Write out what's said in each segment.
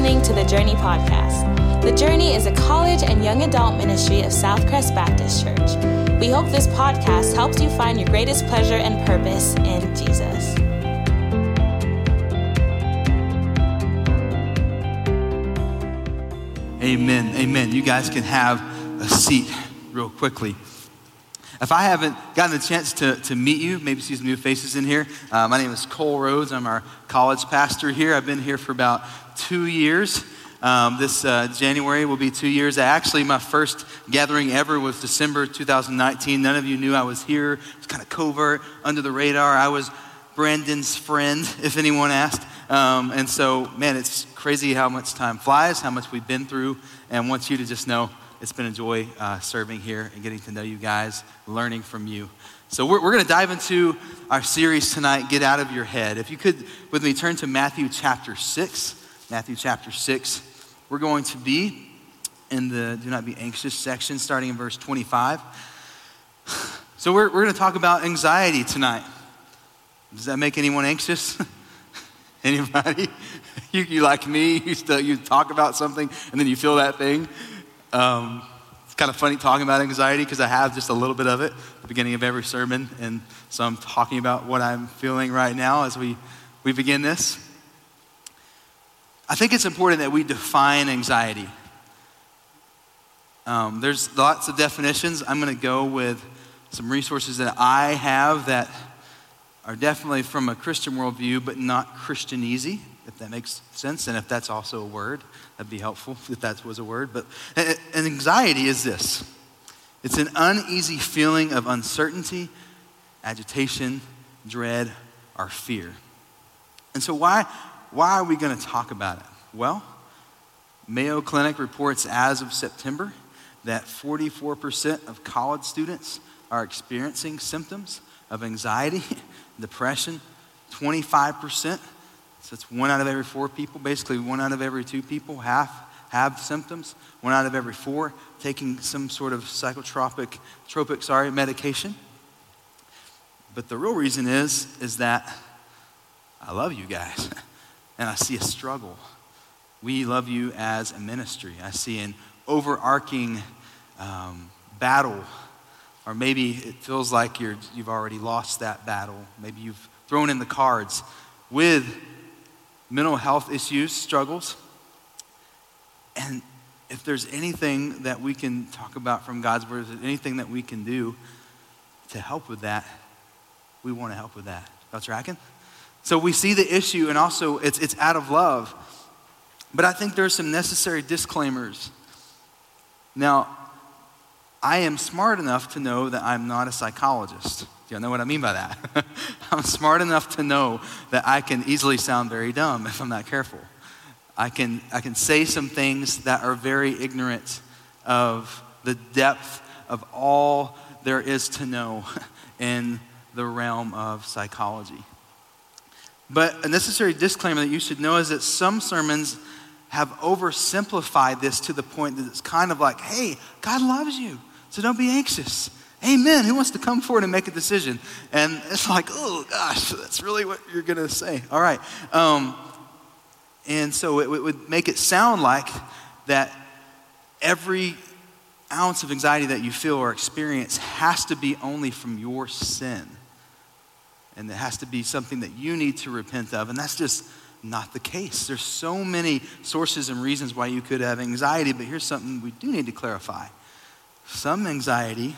listening to the Journey Podcast. The Journey is a college and young adult ministry of Southcrest Baptist Church. We hope this podcast helps you find your greatest pleasure and purpose in Jesus. Amen. Amen. You guys can have a seat real quickly. If I haven't gotten the chance to, to meet you, maybe see some new faces in here, uh, my name is Cole Rhodes. I'm our college pastor here. I've been here for about two years. Um, this uh, January will be two years. Actually, my first gathering ever was December 2019. None of you knew I was here. It was kind of covert, under the radar. I was Brandon's friend, if anyone asked. Um, and so, man, it's crazy how much time flies, how much we've been through, and I want you to just know it's been a joy uh, serving here and getting to know you guys, learning from you. So, we're, we're going to dive into our series tonight, Get Out of Your Head. If you could, with me, turn to Matthew chapter 6. Matthew chapter 6. We're going to be in the Do Not Be Anxious section, starting in verse 25. So, we're, we're going to talk about anxiety tonight. Does that make anyone anxious? Anybody? You, you like me, you, still, you talk about something and then you feel that thing. Um, it's kind of funny talking about anxiety because I have just a little bit of it at the beginning of every sermon. And so I'm talking about what I'm feeling right now as we, we begin this. I think it's important that we define anxiety. Um, there's lots of definitions. I'm going to go with some resources that I have that are definitely from a Christian worldview, but not Christian easy, if that makes sense. And if that's also a word, that'd be helpful if that was a word. But and anxiety is this it's an uneasy feeling of uncertainty, agitation, dread, or fear. And so, why, why are we going to talk about it? Well, Mayo Clinic reports as of September that 44% of college students are experiencing symptoms of anxiety depression, 25%. So it's one out of every four people, basically one out of every two people, half have symptoms. One out of every four taking some sort of psychotropic, tropic, sorry, medication. But the real reason is, is that I love you guys and I see a struggle. We love you as a ministry. I see an overarching um, battle or maybe it feels like you're, you've already lost that battle. Maybe you've thrown in the cards with mental health issues, struggles. And if there's anything that we can talk about from God's word, anything that we can do to help with that, we want to help with that. Y'all tracking? So we see the issue, and also it's, it's out of love. But I think there are some necessary disclaimers. Now, I am smart enough to know that I'm not a psychologist. Do you know what I mean by that? I'm smart enough to know that I can easily sound very dumb if I'm not careful. I can, I can say some things that are very ignorant of the depth of all there is to know in the realm of psychology. But a necessary disclaimer that you should know is that some sermons have oversimplified this to the point that it's kind of like, hey, God loves you. So don't be anxious. Amen. Who wants to come forward and make a decision? And it's like, oh gosh, that's really what you're going to say. All right. Um, and so it, it would make it sound like that every ounce of anxiety that you feel or experience has to be only from your sin. And it has to be something that you need to repent of. And that's just not the case. There's so many sources and reasons why you could have anxiety, but here's something we do need to clarify some anxiety,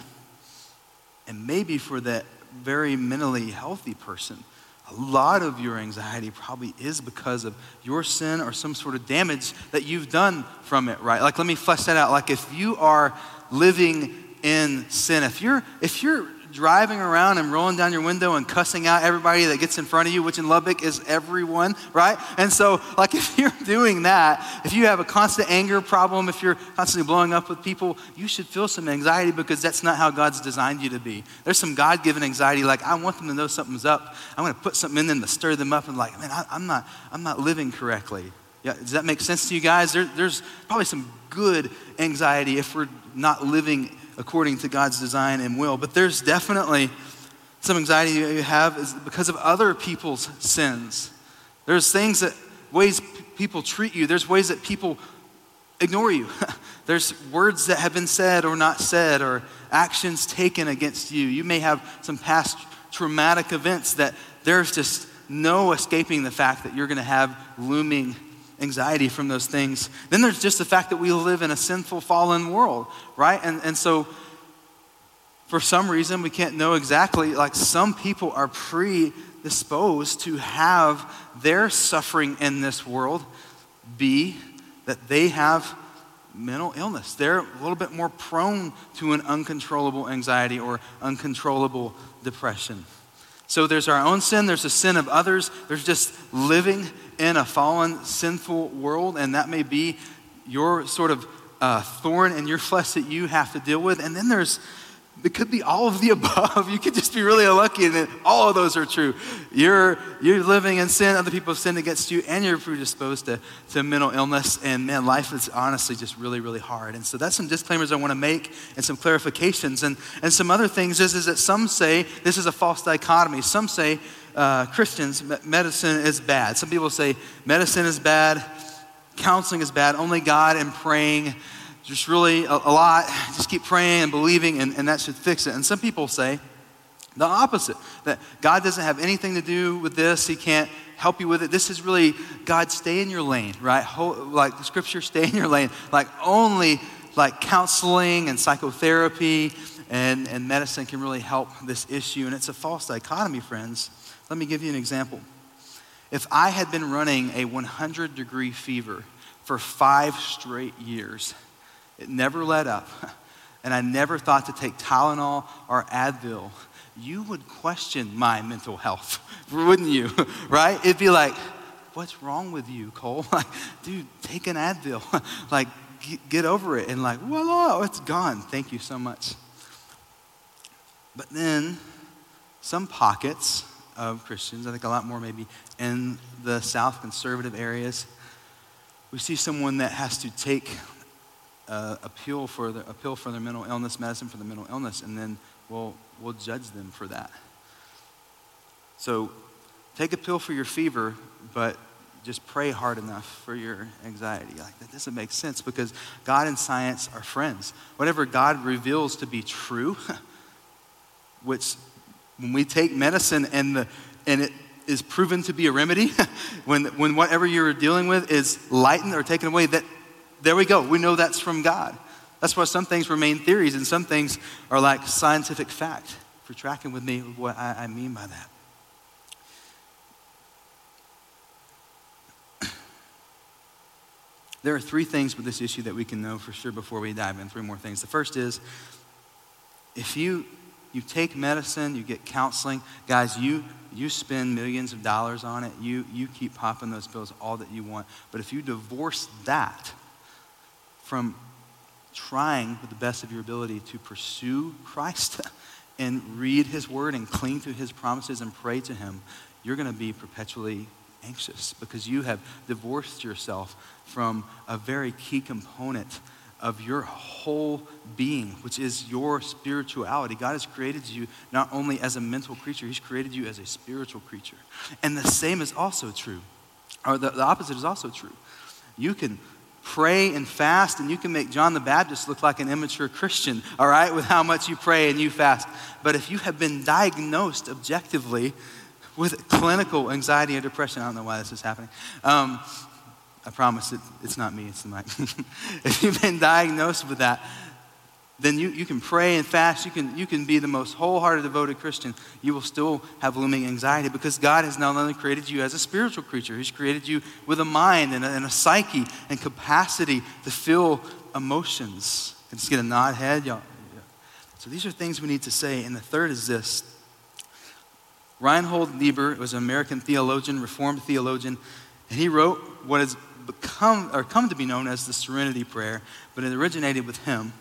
and maybe for that very mentally healthy person, a lot of your anxiety probably is because of your sin or some sort of damage that you've done from it, right? Like, let me flesh that out. Like, if you are living in sin, if you're, if you're driving around and rolling down your window and cussing out everybody that gets in front of you, which in Lubbock is everyone, right? And so, like, if you're doing that, if you have a constant anger problem, if you're constantly blowing up with people, you should feel some anxiety because that's not how God's designed you to be. There's some God given anxiety, like, I want them to know something's up. I'm going to put something in them to stir them up and, like, man, I, am not, I'm not living correctly. Yeah, does that make sense to you guys? There, there's probably some good anxiety if we're not living according to God's design and will. But there's definitely some anxiety you have is because of other people's sins. There's things that ways people treat you, there's ways that people ignore you. there's words that have been said or not said, or actions taken against you. You may have some past traumatic events that there's just no escaping the fact that you're going to have looming anxiety from those things. Then there's just the fact that we live in a sinful, fallen world, right? And, and so, for some reason, we can't know exactly, like some people are predisposed to have their suffering in this world be that they have mental illness. They're a little bit more prone to an uncontrollable anxiety or uncontrollable depression. So there's our own sin, there's the sin of others, there's just living in a fallen, sinful world, and that may be your sort of uh, thorn in your flesh that you have to deal with. And then there's it could be all of the above. You could just be really unlucky, and all of those are true. You're, you're living in sin, other people have sinned against you, and you're predisposed to, to mental illness. And man, life is honestly just really, really hard. And so that's some disclaimers I want to make and some clarifications. And, and some other things is, is that some say this is a false dichotomy. Some say uh, Christians, medicine is bad. Some people say medicine is bad, counseling is bad, only God and praying just really a, a lot. Just keep praying and believing, and, and that should fix it. And some people say the opposite that God doesn't have anything to do with this, He can't help you with it. This is really God, stay in your lane, right? Like the scripture, stay in your lane. Like only like counseling and psychotherapy and, and medicine can really help this issue. And it's a false dichotomy, friends. Let me give you an example. If I had been running a 100 degree fever for five straight years, it never let up. And I never thought to take Tylenol or Advil. You would question my mental health, wouldn't you? right? It'd be like, what's wrong with you, Cole? Like, dude, take an Advil. like, get over it. And like, voila, it's gone. Thank you so much. But then, some pockets of Christians, I think a lot more maybe in the South conservative areas, we see someone that has to take uh, appeal for the appeal for their mental illness, medicine for the mental illness, and then we'll we'll judge them for that. So take a pill for your fever, but just pray hard enough for your anxiety. Like that doesn't make sense because God and science are friends. Whatever God reveals to be true, which when we take medicine and the and it is proven to be a remedy, when when whatever you're dealing with is lightened or taken away, that there we go. We know that's from God. That's why some things remain theories and some things are like scientific fact. If you're tracking with me, what I, I mean by that. There are three things with this issue that we can know for sure before we dive in. Three more things. The first is if you you take medicine, you get counseling, guys, you you spend millions of dollars on it. You you keep popping those pills all that you want. But if you divorce that from trying with the best of your ability to pursue Christ and read his word and cling to his promises and pray to him, you're going to be perpetually anxious because you have divorced yourself from a very key component of your whole being, which is your spirituality. God has created you not only as a mental creature, He's created you as a spiritual creature. And the same is also true, or the, the opposite is also true. You can pray and fast, and you can make John the Baptist look like an immature Christian, all right, with how much you pray and you fast. But if you have been diagnosed objectively with clinical anxiety or depression, I don't know why this is happening. Um, I promise it, it's not me, it's the mic. if you've been diagnosed with that, then you, you can pray and fast. You can, you can be the most wholehearted, devoted Christian. You will still have looming anxiety because God has not only created you as a spiritual creature, He's created you with a mind and a, and a psyche and capacity to feel emotions. Can just get a nod head? Y'all, So these are things we need to say. And the third is this Reinhold Niebuhr was an American theologian, Reformed theologian, and he wrote what become or come to be known as the Serenity Prayer, but it originated with him.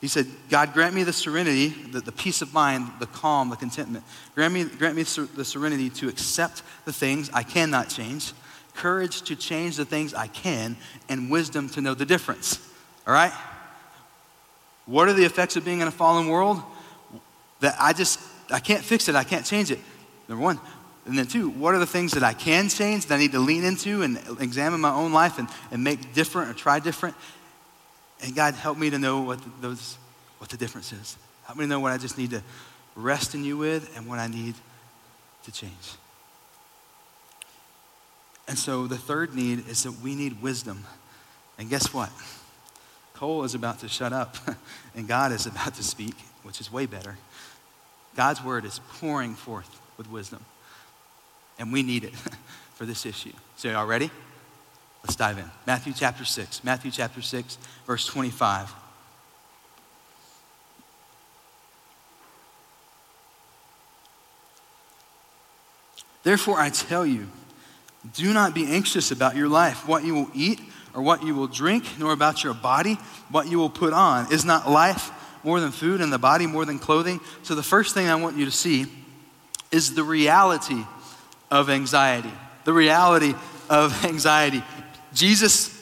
He said, God, grant me the serenity, the, the peace of mind, the calm, the contentment. Grant me, grant me the serenity to accept the things I cannot change, courage to change the things I can, and wisdom to know the difference. All right? What are the effects of being in a fallen world? That I just, I can't fix it, I can't change it. Number one, And then, two, what are the things that I can change that I need to lean into and examine my own life and, and make different or try different? And God, help me to know what the, those, what the difference is. Help me to know what I just need to rest in you with and what I need to change. And so the third need is that we need wisdom. And guess what? Cole is about to shut up, and God is about to speak, which is way better. God's word is pouring forth with wisdom, and we need it for this issue. So, y'all ready? Let's dive in. Matthew chapter 6. Matthew chapter 6, verse 25. Therefore, I tell you, do not be anxious about your life, what you will eat or what you will drink, nor about your body, what you will put on. Is not life more than food and the body more than clothing? So, the first thing I want you to see is the reality of anxiety. The reality of anxiety. Jesus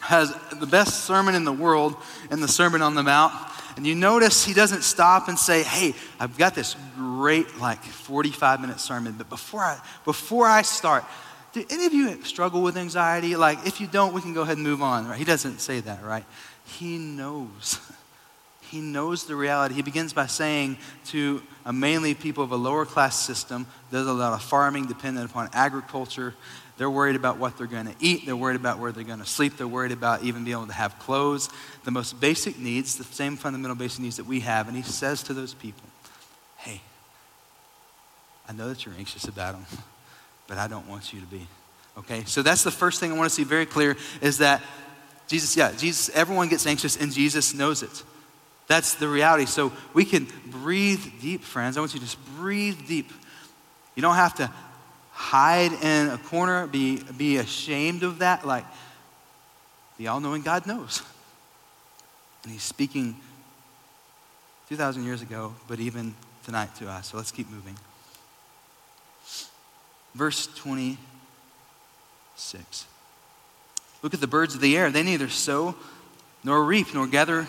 has the best sermon in the world in the Sermon on the Mount. And you notice he doesn't stop and say, Hey, I've got this great, like 45 minute sermon, but before I, before I start, do any of you struggle with anxiety? Like, if you don't, we can go ahead and move on, right? He doesn't say that, right? He knows. He knows the reality. He begins by saying to mainly people of a lower class system, there's a lot of farming dependent upon agriculture. They're worried about what they're going to eat. They're worried about where they're going to sleep. They're worried about even being able to have clothes. The most basic needs, the same fundamental basic needs that we have. And he says to those people, hey, I know that you're anxious about them but I don't want you to be. Okay? So that's the first thing I want to see very clear is that Jesus, yeah, Jesus, everyone gets anxious and Jesus knows it. That's the reality. So we can breathe deep, friends. I want you to just breathe deep. You don't have to hide in a corner, be, be ashamed of that. Like, the all knowing God knows. And He's speaking 2,000 years ago, but even tonight to us. So let's keep moving. Verse 26. Look at the birds of the air. They neither sow nor reap nor gather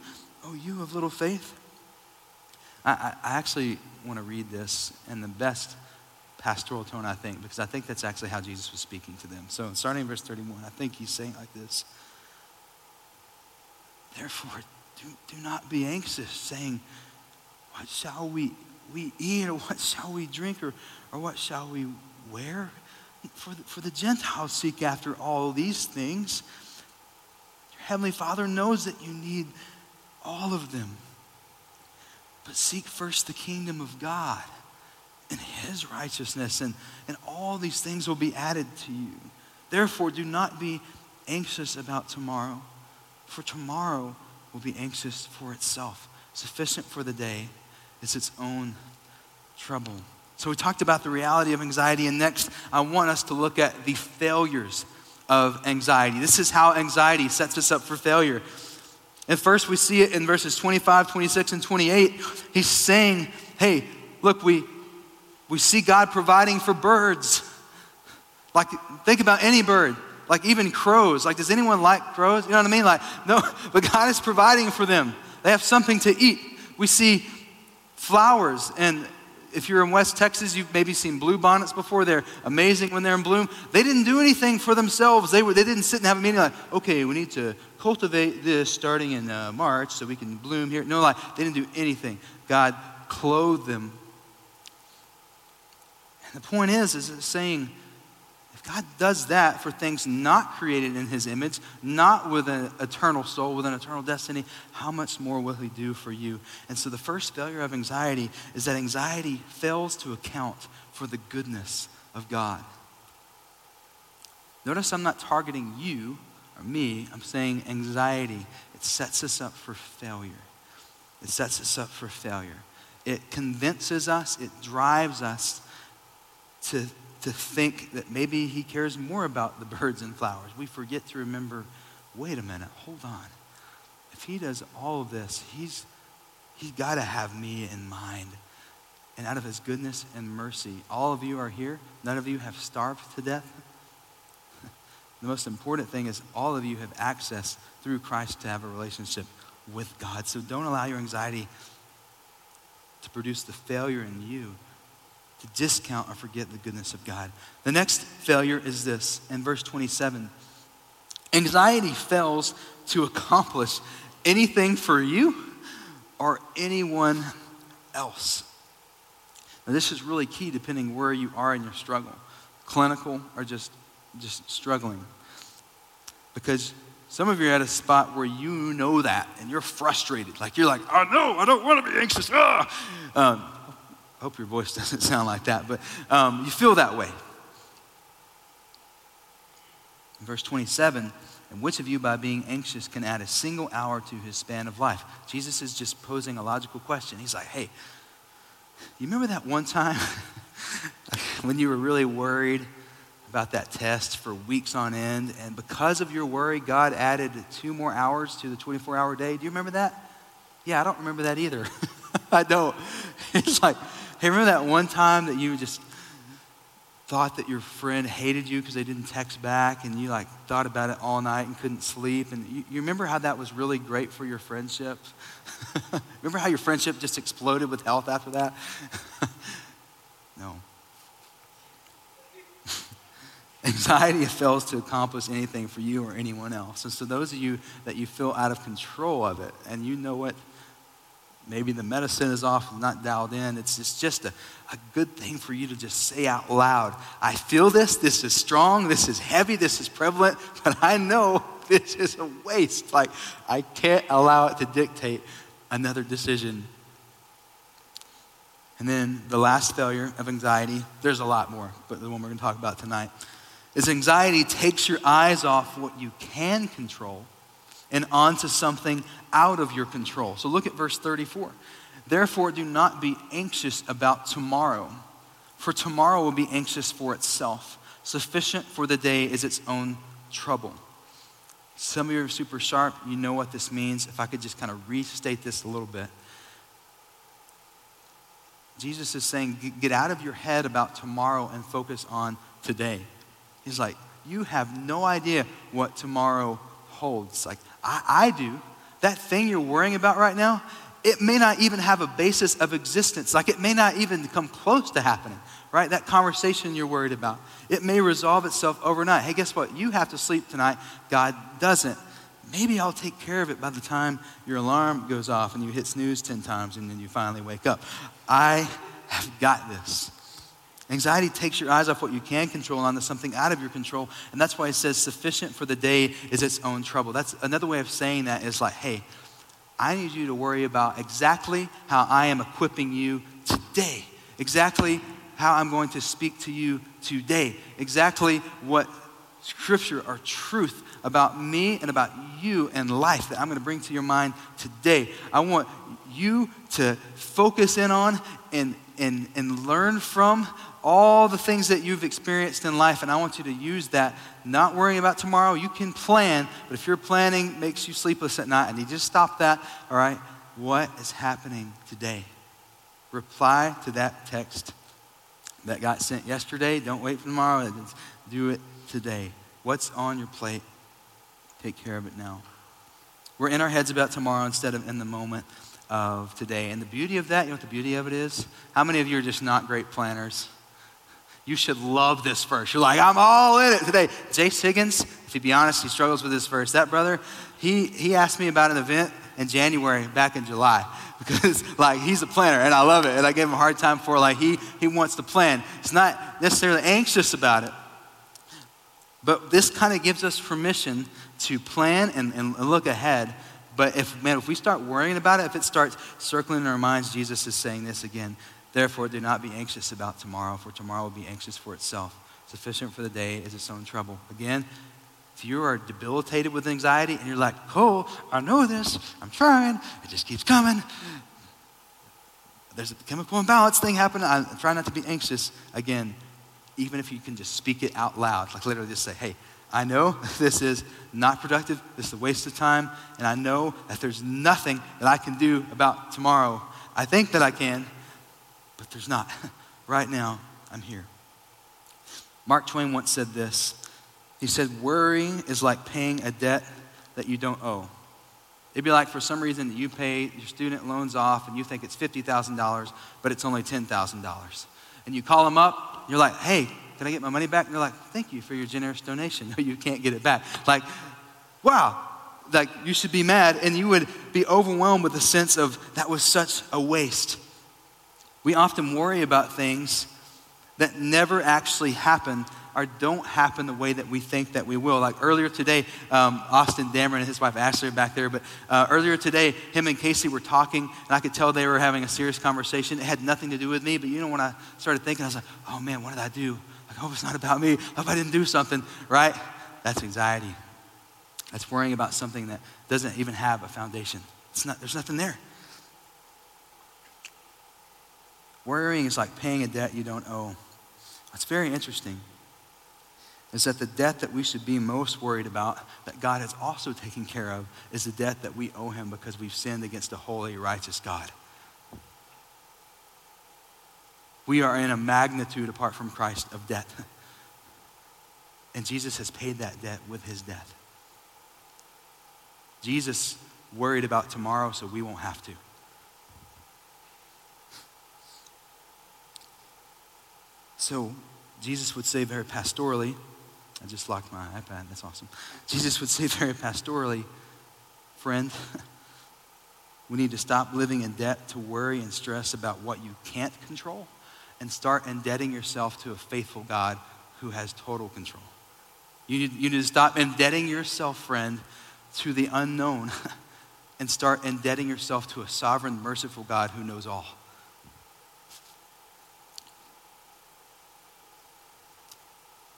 O you of little faith? I, I, I actually want to read this in the best pastoral tone, I think, because I think that's actually how Jesus was speaking to them. So, starting in verse 31, I think he's saying like this Therefore, do, do not be anxious, saying, What shall we, we eat, or what shall we drink, or, or what shall we wear? For the, for the Gentiles seek after all these things. Your Heavenly Father knows that you need all of them. But seek first the kingdom of God and his righteousness, and, and all these things will be added to you. Therefore, do not be anxious about tomorrow, for tomorrow will be anxious for itself. Sufficient for the day is its own trouble. So we talked about the reality of anxiety, and next I want us to look at the failures of anxiety. This is how anxiety sets us up for failure. And first, we see it in verses 25, 26, and 28. He's saying, Hey, look, we, we see God providing for birds. Like, think about any bird, like even crows. Like, does anyone like crows? You know what I mean? Like, no, but God is providing for them. They have something to eat. We see flowers and if you're in West Texas, you've maybe seen bluebonnets before. They're amazing when they're in bloom. They didn't do anything for themselves. They, were, they didn't sit and have a meeting like, okay, we need to cultivate this starting in uh, March so we can bloom here. No, like, they didn't do anything. God clothed them. And the point is, is saying, God does that for things not created in his image, not with an eternal soul, with an eternal destiny, how much more will he do for you? And so the first failure of anxiety is that anxiety fails to account for the goodness of God. Notice I'm not targeting you or me, I'm saying anxiety. It sets us up for failure. It sets us up for failure. It convinces us, it drives us to to think that maybe he cares more about the birds and flowers. We forget to remember wait a minute, hold on. If he does all of this, he's, he's got to have me in mind. And out of his goodness and mercy, all of you are here. None of you have starved to death. the most important thing is all of you have access through Christ to have a relationship with God. So don't allow your anxiety to produce the failure in you to discount or forget the goodness of God. The next failure is this in verse 27 anxiety fails to accomplish anything for you or anyone else. Now, this is really key depending where you are in your struggle clinical or just, just struggling. Because some of you are at a spot where you know that and you're frustrated. Like you're like, oh no, I don't want to be anxious. Ah. Um, I hope your voice doesn't sound like that, but um, you feel that way. In verse 27, and which of you, by being anxious, can add a single hour to his span of life? Jesus is just posing a logical question. He's like, hey, you remember that one time when you were really worried about that test for weeks on end, and because of your worry, God added two more hours to the 24 hour day? Do you remember that? Yeah, I don't remember that either. I don't. It's like, hey, remember that one time that you just thought that your friend hated you because they didn't text back and you like thought about it all night and couldn't sleep? And you, you remember how that was really great for your friendship remember how your friendship just exploded with health after that? No. Anxiety fails to accomplish anything for you or anyone else. And so those of you that you feel out of control of it and you know what maybe the medicine is off, not dialed in. It's, it's just a, a good thing for you to just say out loud, I feel this, this is strong, this is heavy, this is prevalent, but I know this is a waste. Like, I can't allow it to dictate another decision. And then the last failure of anxiety, there's a lot more, but the one we're going to talk about tonight, is anxiety takes your eyes off what you can control and onto something out of your control. So look at verse 34. Therefore, do not be anxious about tomorrow, for tomorrow will be anxious for itself. Sufficient for the day is its own trouble. Some of you are super sharp. You know what this means. If I could just kind of restate this a little bit. Jesus is saying, get out of your head about tomorrow and focus on today. He's like, you have no idea what tomorrow holds. Like, I, I do. That thing you're worrying about right now, it may not even have a basis of existence. Like, it may not even come close to happening, right? That conversation you're worried about. It may resolve itself overnight. Hey, guess what? You have to sleep tonight. God doesn't. Maybe I'll take care of it by the time your alarm goes off and you hit snooze 10 times and then you finally wake up. I have got this. Anxiety takes your eyes off what you can control onto something out of your control. And that's why it says sufficient for the day is its own trouble. That's another way of saying that is like, hey, I need you to worry about exactly how I am equipping you today, exactly how I'm going to speak to you today, exactly what scripture or truth about me and about you and life that I'm going to bring to your mind today. I want you to focus in on and, and, and learn from all the things that you've experienced in life, and I want you to use that. Not worrying about tomorrow, you can plan, but if your planning makes you sleepless at night, need you to stop that, all right? What is happening today? Reply to that text that got sent yesterday. Don't wait for tomorrow, do it today. What's on your plate? Take care of it now. We're in our heads about tomorrow instead of in the moment of today. And the beauty of that, you know what the beauty of it is? How many of you are just not great planners? You should love this verse. You're like, I'm all in it today. Jace Higgins, if you be honest, he struggles with this verse. That brother, he, he asked me about an event in January back in July because like he's a planner and I love it. And I gave him a hard time for like he, he wants to plan. He's not necessarily anxious about it. But this kind of gives us permission to plan and, and look ahead. But if, man, if we start worrying about it, if it starts circling in our minds, Jesus is saying this again Therefore, do not be anxious about tomorrow, for tomorrow will be anxious for itself. Sufficient for the day is its own trouble. Again, if you are debilitated with anxiety and you're like, oh, I know this, I'm trying, it just keeps coming. There's a chemical imbalance thing happening. I try not to be anxious. Again, even if you can just speak it out loud, like literally just say, hey, I know this is not productive, this is a waste of time, and I know that there's nothing that I can do about tomorrow. I think that I can, but there's not. right now, I'm here. Mark Twain once said this. He said, Worrying is like paying a debt that you don't owe. It'd be like for some reason that you pay your student loans off and you think it's $50,000, but it's only $10,000. And you call them up, you're like, hey, can I get my money back? And they're like, thank you for your generous donation. No, you can't get it back. Like, wow, like you should be mad. And you would be overwhelmed with the sense of that was such a waste. We often worry about things that never actually happen or don't happen the way that we think that we will. Like earlier today, um, Austin Dameron and his wife Ashley are back there, but uh, earlier today, him and Casey were talking, and I could tell they were having a serious conversation. It had nothing to do with me, but you know, when I started thinking, I was like, oh man, what did I do? Like, I hope it's not about me. I hope I didn't do something, right? That's anxiety. That's worrying about something that doesn't even have a foundation. It's not, there's nothing there. Worrying is like paying a debt you don't owe. It's very interesting. Is that the debt that we should be most worried about, that God has also taken care of, is the debt that we owe Him because we've sinned against a holy, righteous God. We are in a magnitude apart from Christ of debt. And Jesus has paid that debt with His death. Jesus worried about tomorrow so we won't have to. So Jesus would say very pastorally, I just locked my iPad, that's awesome. Jesus would say very pastorally, friend, we need to stop living in debt to worry and stress about what you can't control and start indebting yourself to a faithful God who has total control. You need, you need to stop indebting yourself, friend, to the unknown and start indebting yourself to a sovereign, merciful God who knows all.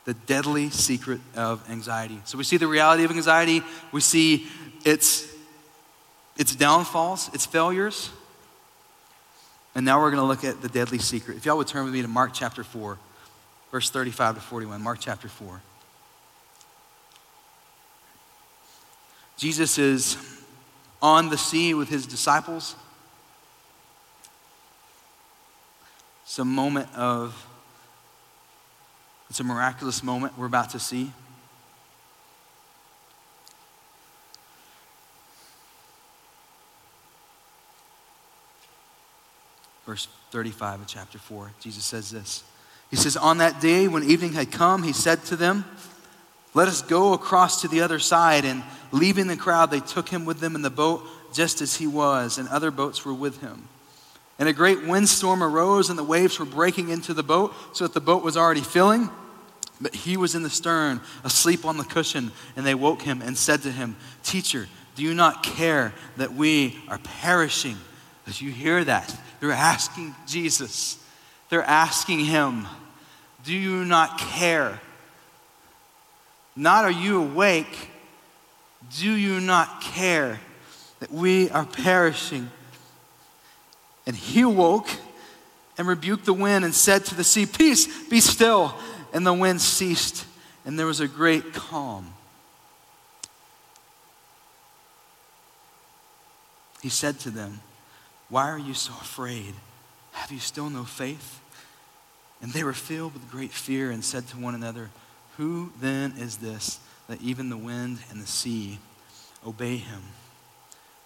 The deadly secret of anxiety. So we see the reality of anxiety, we see its, its downfalls, its failures. And now we're going to look at the deadly secret. If y'all would turn with me to Mark chapter 4, verse 35 to 41. Mark chapter 4. Jesus is on the sea with his disciples. It's a moment of it's a miraculous moment we're about to see. Verse 35 of chapter 4, Jesus says this. He says, On that day when evening had come, he said to them, Let us go across to the other side. And leaving the crowd, they took him with them in the boat just as he was, and other boats were with him. And a great windstorm arose, and the waves were breaking into the boat, so that the boat was already filling. But he was in the stern, asleep on the cushion, and they woke him and said to him, Teacher, do you not care that we are perishing? As you hear that, they're asking Jesus, they're asking him, Do you not care? Not are you awake? Do you not care that we are perishing? And he awoke and rebuked the wind and said to the sea, Peace, be still. And the wind ceased, and there was a great calm. He said to them, Why are you so afraid? Have you still no faith? And they were filled with great fear and said to one another, Who then is this that even the wind and the sea obey him?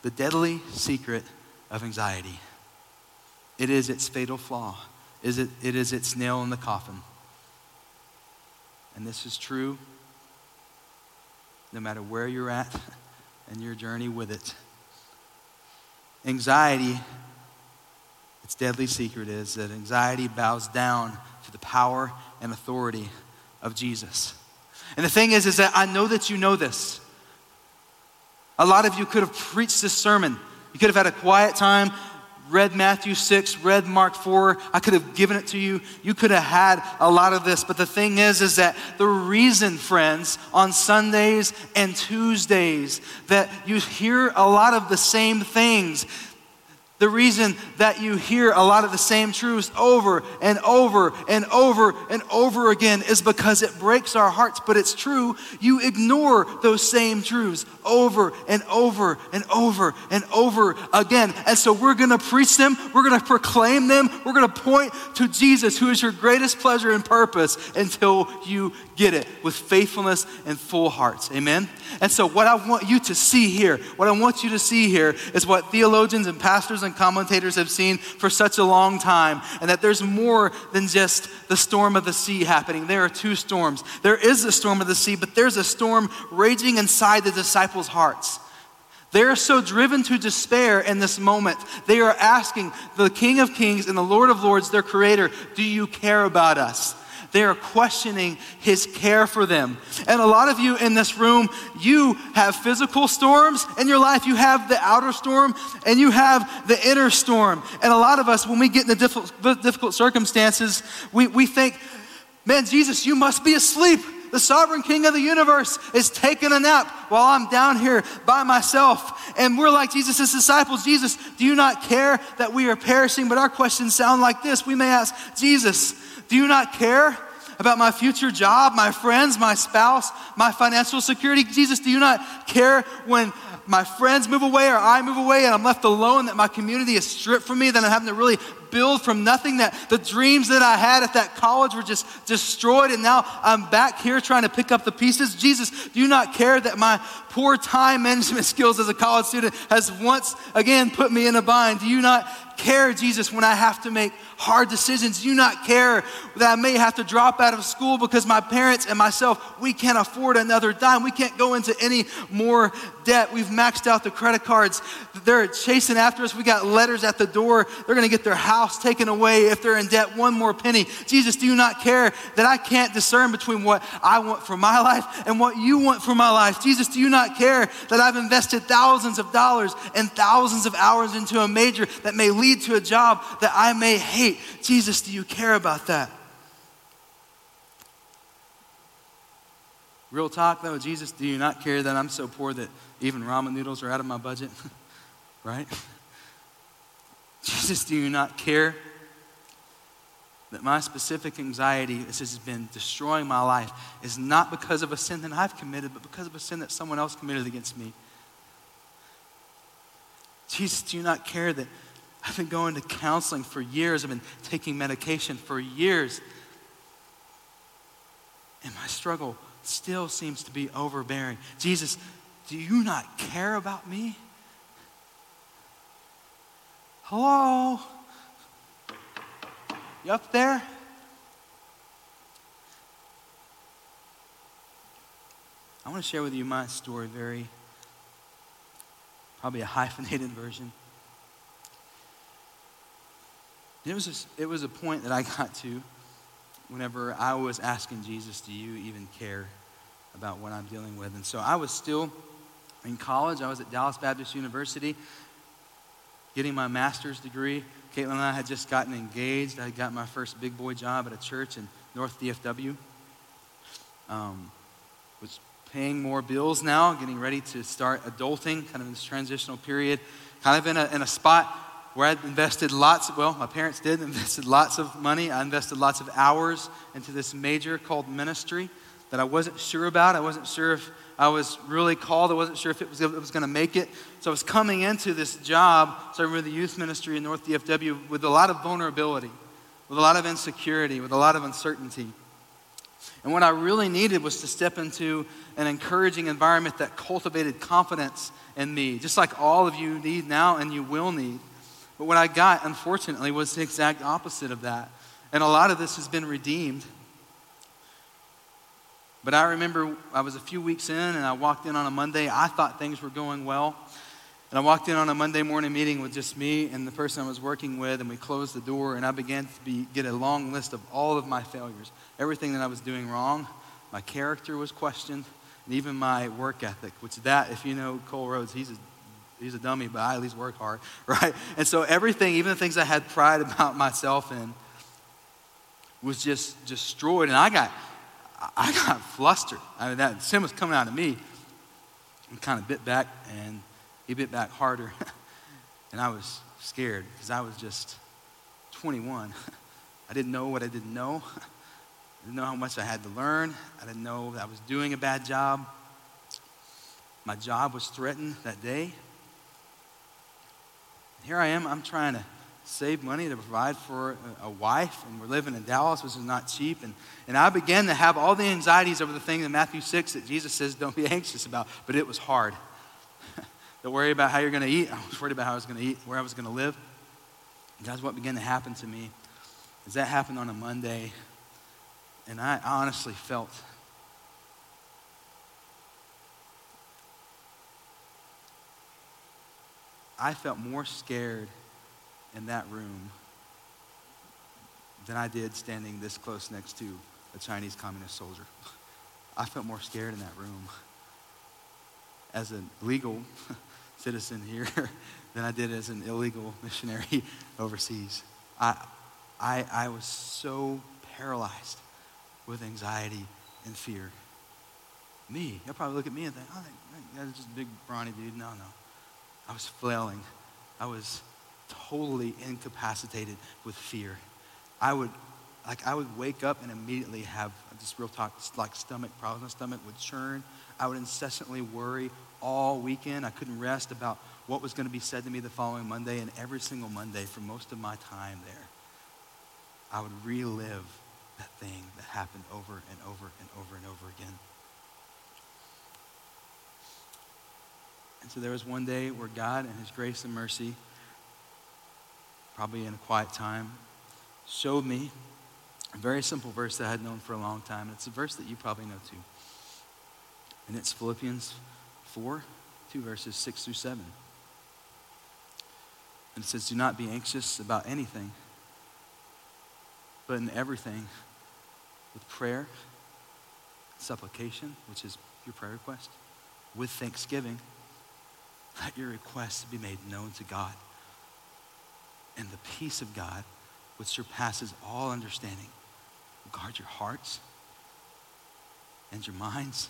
The deadly secret of anxiety. It is its fatal flaw. Is it, it is its nail in the coffin and this is true no matter where you're at and your journey with it. Anxiety, its deadly secret is that anxiety bows down to the power and authority of Jesus. And the thing is, is that I know that you know this. A lot of you could have preached this sermon. You could have had a quiet time read Matthew 6, read Mark 4. I could have given it to you. You could have had a lot of this. But the thing is, is that the reason, friends, on Sundays and Tuesdays, that you hear a lot of the same things The reason that you hear a lot of the same truths over and over and over and over again is because it breaks our hearts, but it's true. You ignore those same truths over and over and over and over again. And so we're going to preach them, we're going to proclaim them, we're going to point to Jesus, who is your greatest pleasure and purpose, until you get it with faithfulness and full hearts. Amen? And so, what I want you to see here, what I want you to see here is what theologians and pastors commentators have seen for such a long time, and that there's more than just the storm of the sea happening. There are two storms. There is a storm of the sea, but there's a storm raging inside the disciples' hearts. They're so driven to despair in this moment. They are asking the King of Kings and the Lord of Lords, their Creator, Do you care about us? They are questioning his care for them. And a lot of you in this room, you have physical storms in your life. You have the outer storm and you have the inner storm. And a lot of us, when we get into difficult, difficult circumstances, we, we think, man, Jesus, you must be asleep. The sovereign king of the universe is taking a nap while I'm down here by myself. And we're like Jesus' disciples Jesus, do you not care that we are perishing? But our questions sound like this. We may ask, Jesus, do you not care about my future job, my friends, my spouse, my financial security? Jesus, do you not care when my friends move away or I move away and I'm left alone, that my community is stripped from me, that I'm having to really build from nothing, that the dreams that I had at that college were just destroyed, and now I'm back here trying to pick up the pieces. Jesus, do you not care that my poor time management skills as a college student has once again put me in a bind? Do you not care, Jesus, when I have to make hard decisions. Do you not care that I may have to drop out of school because my parents and myself, we can't afford another dime. We can't go into any more debt. We've maxed out the credit cards. They're chasing after us. We got letters at the door. They're going to get their house taken away if they're in debt one more penny. Jesus, do you not care that I can't discern between what I want for my life and what you want for my life? Jesus, do you not care that I've invested thousands of dollars and thousands of hours into a major that may lead to a job that I may hate? Jesus, do you care about that? Real talk though, Jesus, do you not care that I'm so poor that even ramen noodles are out of my budget? right? Jesus, do you not care that my specific anxiety this has been destroying my life is not because of a sin that I've committed, but because of a sin that someone else committed against me? Jesus, do you not care that I've been going to counseling for years. I've been taking medication for years. And my struggle still seems to be overbearing. Jesus, do you not care about me? Hello? You up there? I want to share with you my story, very, probably a hyphenated version. And it was, a, it was a point that I got to whenever I was asking Jesus, Do you even care about what I'm dealing with? And so I was still in college. I was at Dallas Baptist University getting my master's degree. Caitlin and I had just gotten engaged. I got my first big boy job at a church in North DFW. Um, was paying more bills now, getting ready to start adulting, kind of in this transitional period, kind of in a, in a spot where I invested lots, well, my parents did, invested lots of money. I invested lots of hours into this major called ministry that I wasn't sure about. I wasn't sure if I was really called. I wasn't sure if it was, was going to make it. So I was coming into this job, serving with the youth ministry in North DFW, with a lot of vulnerability, with a lot of insecurity, with a lot of uncertainty. And what I really needed was to step into an encouraging environment that cultivated confidence in me, just like all of you need now and you will need. But what I got, unfortunately, was the exact opposite of that. And a lot of this has been redeemed. But I remember I was a few weeks in and I walked in on a Monday. I thought things were going well. And I walked in on a Monday morning meeting with just me and the person I was working with, and we closed the door, and I began to be, get a long list of all of my failures, everything that I was doing wrong. My character was questioned, and even my work ethic, which that, if you know Cole Rhodes, he's a he's a dummy, but I at least work hard, right? And so everything, even the things I had pride about myself in, was just destroyed. And I got, I got flustered. I mean, that sin was coming out of me. and kind of bit back, and he bit back harder. and I was scared because I was just 21. I didn't know what I didn't know. I didn't know how much I had to learn. I didn't know that I was doing a bad job. My job was threatened that day. Here I am, I'm trying to save money to provide for a, wife, and we're living in Dallas, which is not cheap. And, and I began to have all the anxieties over the thing in Matthew 6 that Jesus says don't be anxious about, but it was hard. Don't worry about how you're going to eat. I was worried about how I was going to eat, where I was going to live. That's what began to happen to me. Is that happened on a Monday, and I honestly felt I felt more scared in that room than I did standing this close next to a Chinese communist soldier. I felt more scared in that room as a legal citizen here than I did as an illegal missionary overseas. I, I, I was so paralyzed with anxiety and fear. Me, you'll probably look at me and think, oh, that's just a big brawny dude. No, no. I was flailing. I was totally incapacitated with fear. I would, like, I would wake up and immediately have just real talk, like stomach problems. My stomach would churn. I would incessantly worry all weekend. I couldn't rest about what was going to be said to me the following Monday, and every single Monday for most of my time there, I would relive that thing that happened over and over and over and over again. And so there was one day where God, in His grace and mercy, probably in a quiet time, showed me a very simple verse that I had known for a long time. It's a verse that you probably know too. And it's Philippians 4, 2 verses 6 through 7. And it says, Do not be anxious about anything, but in everything, with prayer, supplication, which is your prayer request, with thanksgiving, let your requests be made known to God. And the peace of God, which surpasses all understanding, will guard your hearts and your minds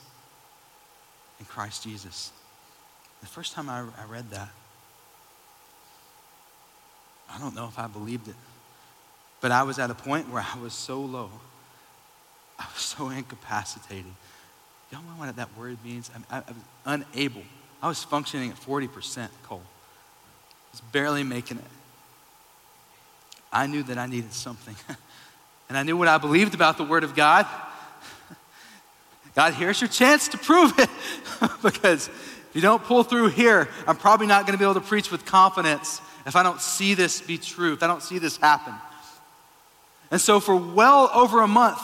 in Christ Jesus. The first time I, I read that, I don't know if I believed it, but I was at a point where I was so low, I was so incapacitated. Y'all know what that word means? I, I, I was unable. I was functioning at 40%, Cole. I was barely making it. I knew that I needed something. and I knew what I believed about the Word of God. God, here's your chance to prove it. because if you don't pull through here, I'm probably not going to be able to preach with confidence if I don't see this be true, if I don't see this happen. And so, for well over a month,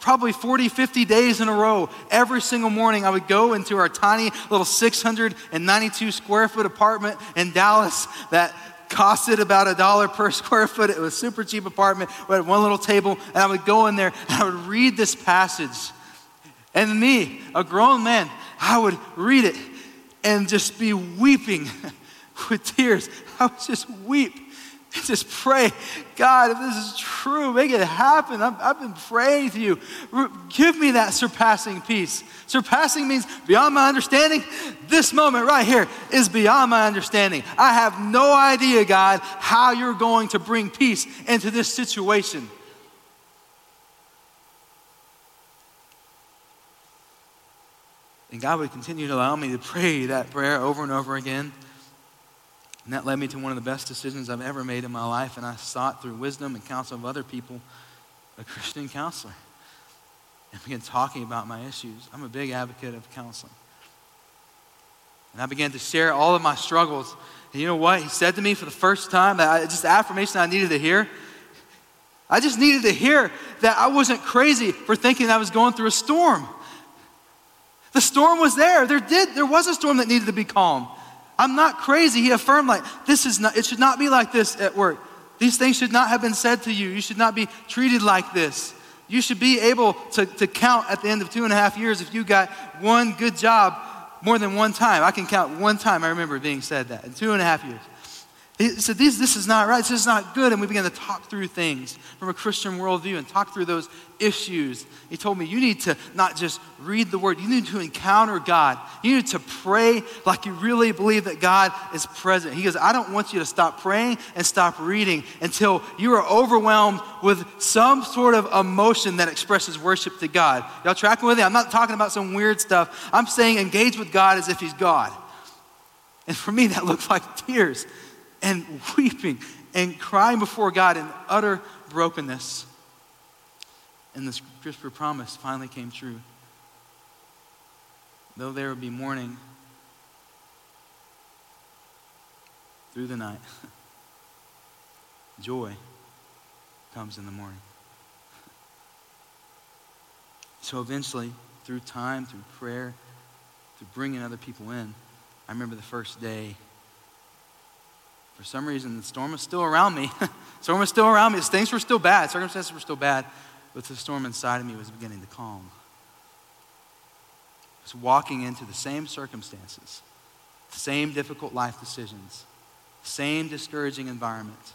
probably 40, 50 days in a row, every single morning, I would go into our tiny little 692 square foot apartment in Dallas that costed about a dollar per square foot. It was super cheap apartment. We had one little table, and I would go in there and I would read this passage and me, a grown man, I would read it and just be weeping with tears. I would just weep just pray, God, if this is true, make it happen. I've, I've, been praying to you. Give me that surpassing peace. Surpassing means beyond my understanding. This moment right here is beyond my understanding. I have no idea, God, how you're going to bring peace into this situation. And God would continue to allow me to pray that prayer over and over again. And that led me to one of the best decisions I've ever made in my life. And I sought through wisdom and counsel of other people a Christian counselor and began talking about my issues. I'm a big advocate of counseling. And I began to share all of my struggles. And you know what? He said to me for the first time that I, just affirmation I needed to hear. I just needed to hear that I wasn't crazy for thinking I was going through a storm. The storm was there. There did there was a storm that needed to be calm. I'm not crazy. He affirmed like this is not it should not be like this at work. These things should not have been said to you. You should not be treated like this. You should be able to, to count at the end of two and a half years if you got one good job more than one time. I can count one time I remember being said that in two and a half years. He said, this, this is not right. This is not good. And we began to talk through things from a Christian worldview and talk through those issues. He told me, you need to not just read the word, you need to encounter God. You need to pray like you really believe that God is present. He goes, I don't want you to stop praying and stop reading until you are overwhelmed with some sort of emotion that expresses worship to God. Y'all tracking with me? I'm not talking about some weird stuff. I'm saying engage with God as if He's God. And for me, that looks like tears and weeping and crying before God in utter brokenness. And the scripture promise finally came true. Though there would be mourning through the night, joy comes in the morning. So eventually, through time, through prayer, through bringing other people in, I remember the first day for some reason, the storm was still around me. storm was still around me. Things were still bad. Circumstances were still bad. But the storm inside of me was beginning to calm. I was walking into the same circumstances, the same difficult life decisions, same discouraging environment.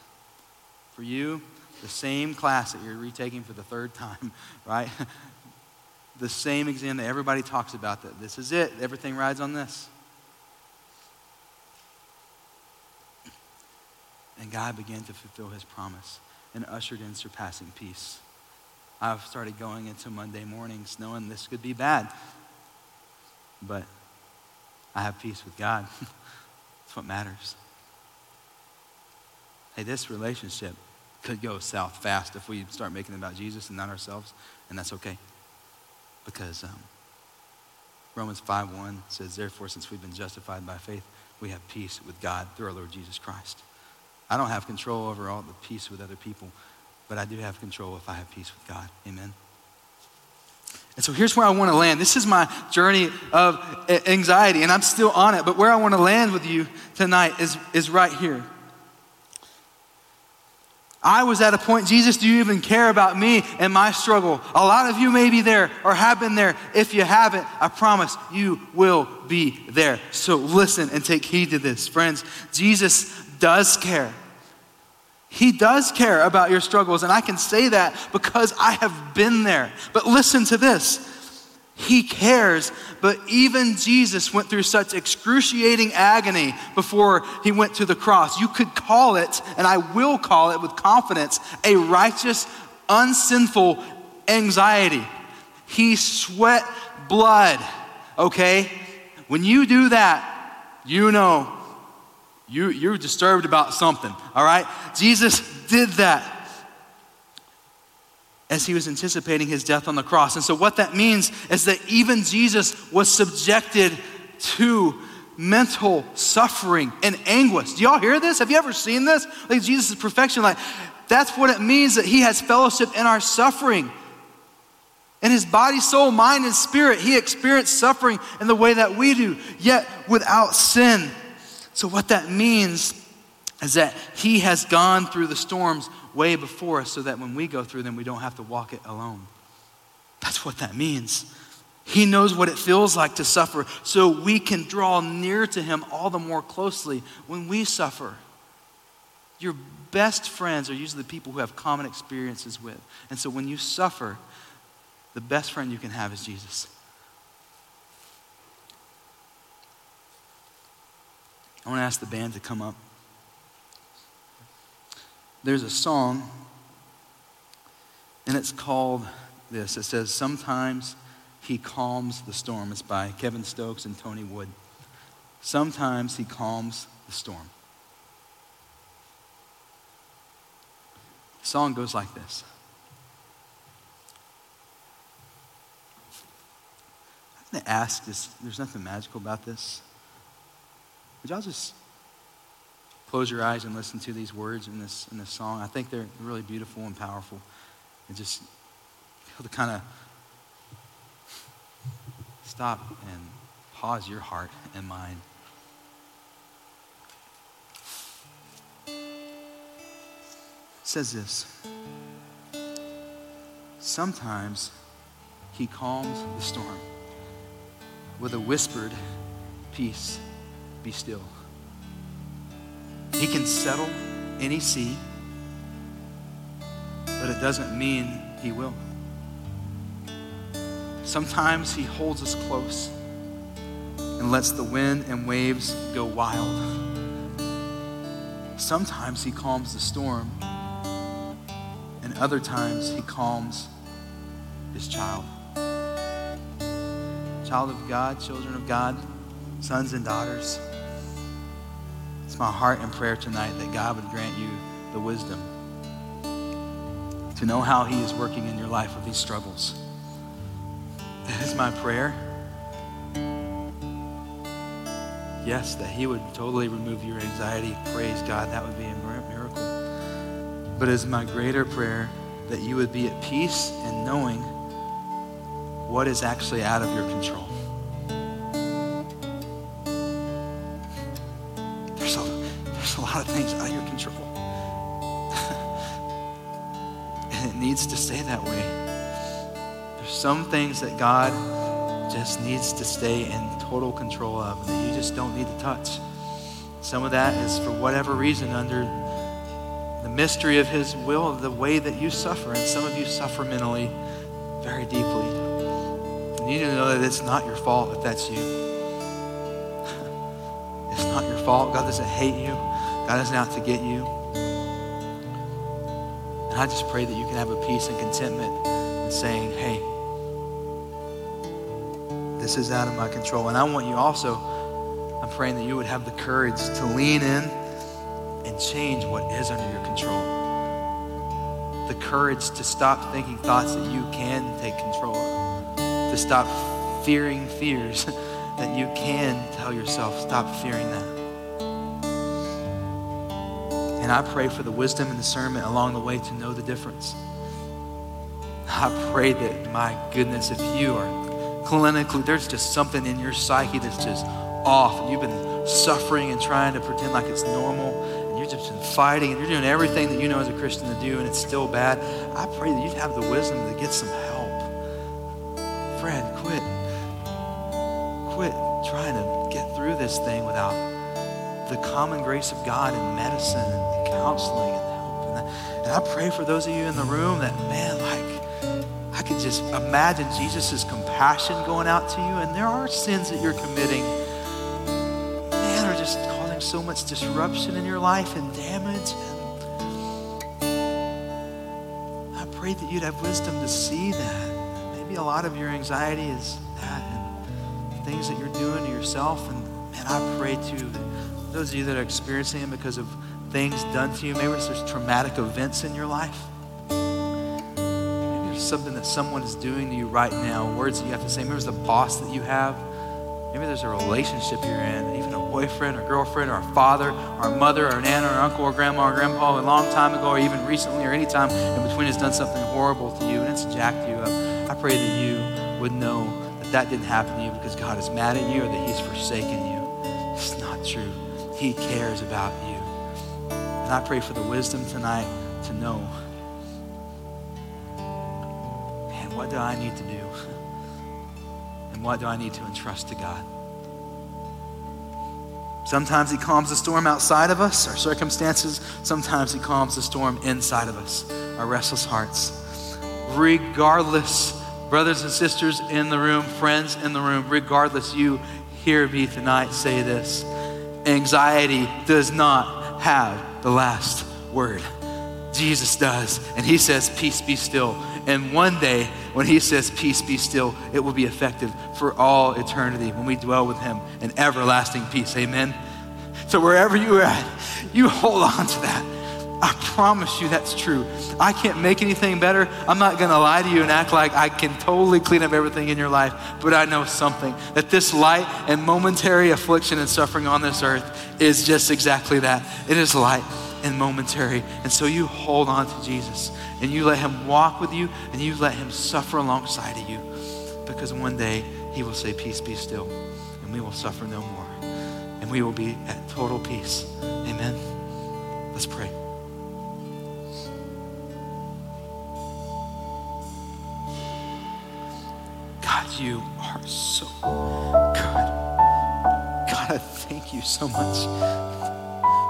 For you, the same class that you're retaking for the third time, right? the same exam that everybody talks about that this is it, everything rides on this. And God began to fulfill his promise and ushered in surpassing peace. I've started going into Monday mornings knowing this could be bad, but I have peace with God. That's what matters. Hey, this relationship could go south fast if we start making it about Jesus and not ourselves, and that's okay. Because um, Romans 5.1 says, Therefore, since we've been justified by faith, we have peace with God through our Lord Jesus Christ. I don't have control over all the peace with other people, but I do have control if I have peace with God. Amen. And so here's where I want to land. This is my journey of anxiety, and I'm still on it, but where I want to land with you tonight is, is right here. I was at a point, Jesus, do you even care about me and my struggle? A lot of you may be there or have been there. If you haven't, I promise you will be there. So listen and take heed to this. Friends, Jesus does care. He does care about your struggles, and I can say that because I have been there. But listen to this He cares, but even Jesus went through such excruciating agony before he went to the cross. You could call it, and I will call it with confidence, a righteous, unsinful anxiety. He sweat blood, okay? When you do that, you know you, you're disturbed about something, all right? Jesus did that as he was anticipating his death on the cross. And so, what that means is that even Jesus was subjected to mental suffering and anguish. Do y'all hear this? Have you ever seen this? Like Jesus' perfection, like that's what it means that he has fellowship in our suffering. In his body, soul, mind, and spirit, he experienced suffering in the way that we do, yet without sin. So, what that means is that He has gone through the storms way before us so that when we go through them, we don't have to walk it alone. That's what that means. He knows what it feels like to suffer, so we can draw near to Him all the more closely when we suffer. Your best friends are usually the people who have common experiences with. And so when you suffer, the best friend you can have is Jesus. I want to ask the band to come up. There's a song, and it's called this. It says, Sometimes He Calms the Storm. It's by Kevin Stokes and Tony Wood. Sometimes He calms the storm. The song goes like this. I'm going to ask this, there's nothing magical about this. Would y'all just close your eyes and listen to these words in this, in this song? I think they're really beautiful and powerful. And just to kind of stop and pause your heart and mind. It says this Sometimes he calms the storm with a whispered peace be still. He can settle any sea, but it doesn't mean He will. Sometimes He holds us close and lets the wind and waves go wild. Sometimes He calms the storm, and other times He calms His child. Child of God, children of God, sons and daughters. It's my heart and prayer tonight that God would grant you the wisdom to know how He is working in your life with these struggles. That is my prayer. Yes, that He would totally remove your anxiety. Praise God, that would be a miracle. But it's my greater prayer that you would be at peace in knowing what is actually out of your control. Needs to stay that way. There's some things that God just needs to stay in total control of that you just don't need to touch. Some of that is for whatever reason under the mystery of His will, the way that you suffer. And some of you suffer mentally very deeply. You need to know that it's not your fault if that's you. it's not your fault. God doesn't hate you, God isn't out to get you. And I just pray that you can have a peace and contentment in saying, hey, this is out of my control. And I want you also, I'm praying that you would have the courage to lean in and change what is under your control. The courage to stop thinking thoughts that you can take control of. To stop fearing fears that you can tell yourself, stop fearing that. And I pray for the wisdom and discernment along the way to know the difference. I pray that, my goodness, if you are clinically, there's just something in your psyche that's just off. And you've been suffering and trying to pretend like it's normal. And you've just been fighting and you're doing everything that you know as a Christian to do and it's still bad. I pray that you'd have the wisdom to get some help. Friend, quit. Quit trying to get through this thing without the common grace of God and medicine counseling and help. And, that, and I pray for those of you in the room that, man, like, I could just imagine Jesus' compassion going out to you, and there are sins that you're committing, man, are just causing so much disruption in your life and damage. And I pray that you'd have wisdom to see that. Maybe a lot of your anxiety is that and things that you're doing to yourself. And man, I pray too those of you that are experiencing it because of things done to you, maybe there's traumatic events in your life Maybe there's something that someone is doing to you right now, words that you have to say. Maybe there's a boss that you have. Maybe there's a relationship you're in, even a boyfriend or girlfriend or a father or a mother or an aunt or an uncle or grandma or grandpa a long time ago or even recently or any time in between has done something horrible to you and it's jacked you up. I pray that you would know that that didn't happen to you because God is mad at you or that He's forsaken you. It's not true. He cares about you. And I pray for the wisdom tonight to know man, what do I need to do? And what do I need to entrust to God? Sometimes He calms the storm outside of us, our circumstances. Sometimes He calms the storm inside of us, our restless hearts. Regardless, brothers and sisters in the room, friends in the room, regardless, you hear me tonight say this anxiety does not have the last word. Jesus does. And He says, Peace be still. And one day, when he says, Peace be still, it will be effective for all eternity when we dwell with him in everlasting peace. Amen. So wherever you're at, you hold on to that. I promise you that's true. I can't make anything better. I'm not going to lie to you and act like I can totally clean up everything in your life, but I know something that this light and momentary affliction and suffering on this earth is just exactly that. It is light and momentary. And so you hold on to Jesus and you let him walk with you and you let him suffer alongside of you because one day he will say, Peace be still, and we will suffer no more, and we will be at total peace. Amen. Let's pray. You are so good. God, I thank you so much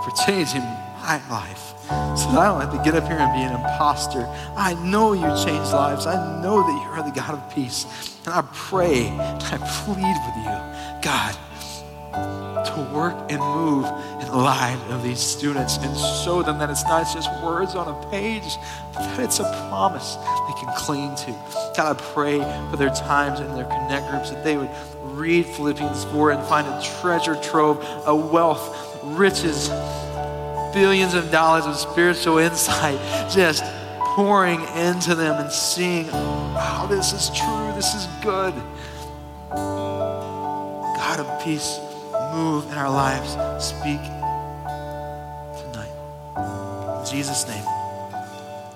for changing my life so that I don't have to get up here and be an imposter. I know you change lives. I know that you are the God of peace. And I pray and I plead with you, God, to work and move in the lives of these students and show them that it's not just words on a page, but that it's a promise they can cling to. God, I pray for their times and their connect groups that they would read Philippians 4 and find a treasure trove, a wealth, riches, billions of dollars of spiritual insight just pouring into them and seeing, wow, this is true, this is good. God of peace, move in our lives. Speak tonight. In Jesus' name,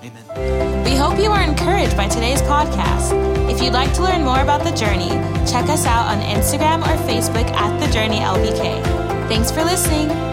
amen. We hope you are encouraged by today's podcast. If you'd like to learn more about The Journey, check us out on Instagram or Facebook at The Journey LBK. Thanks for listening.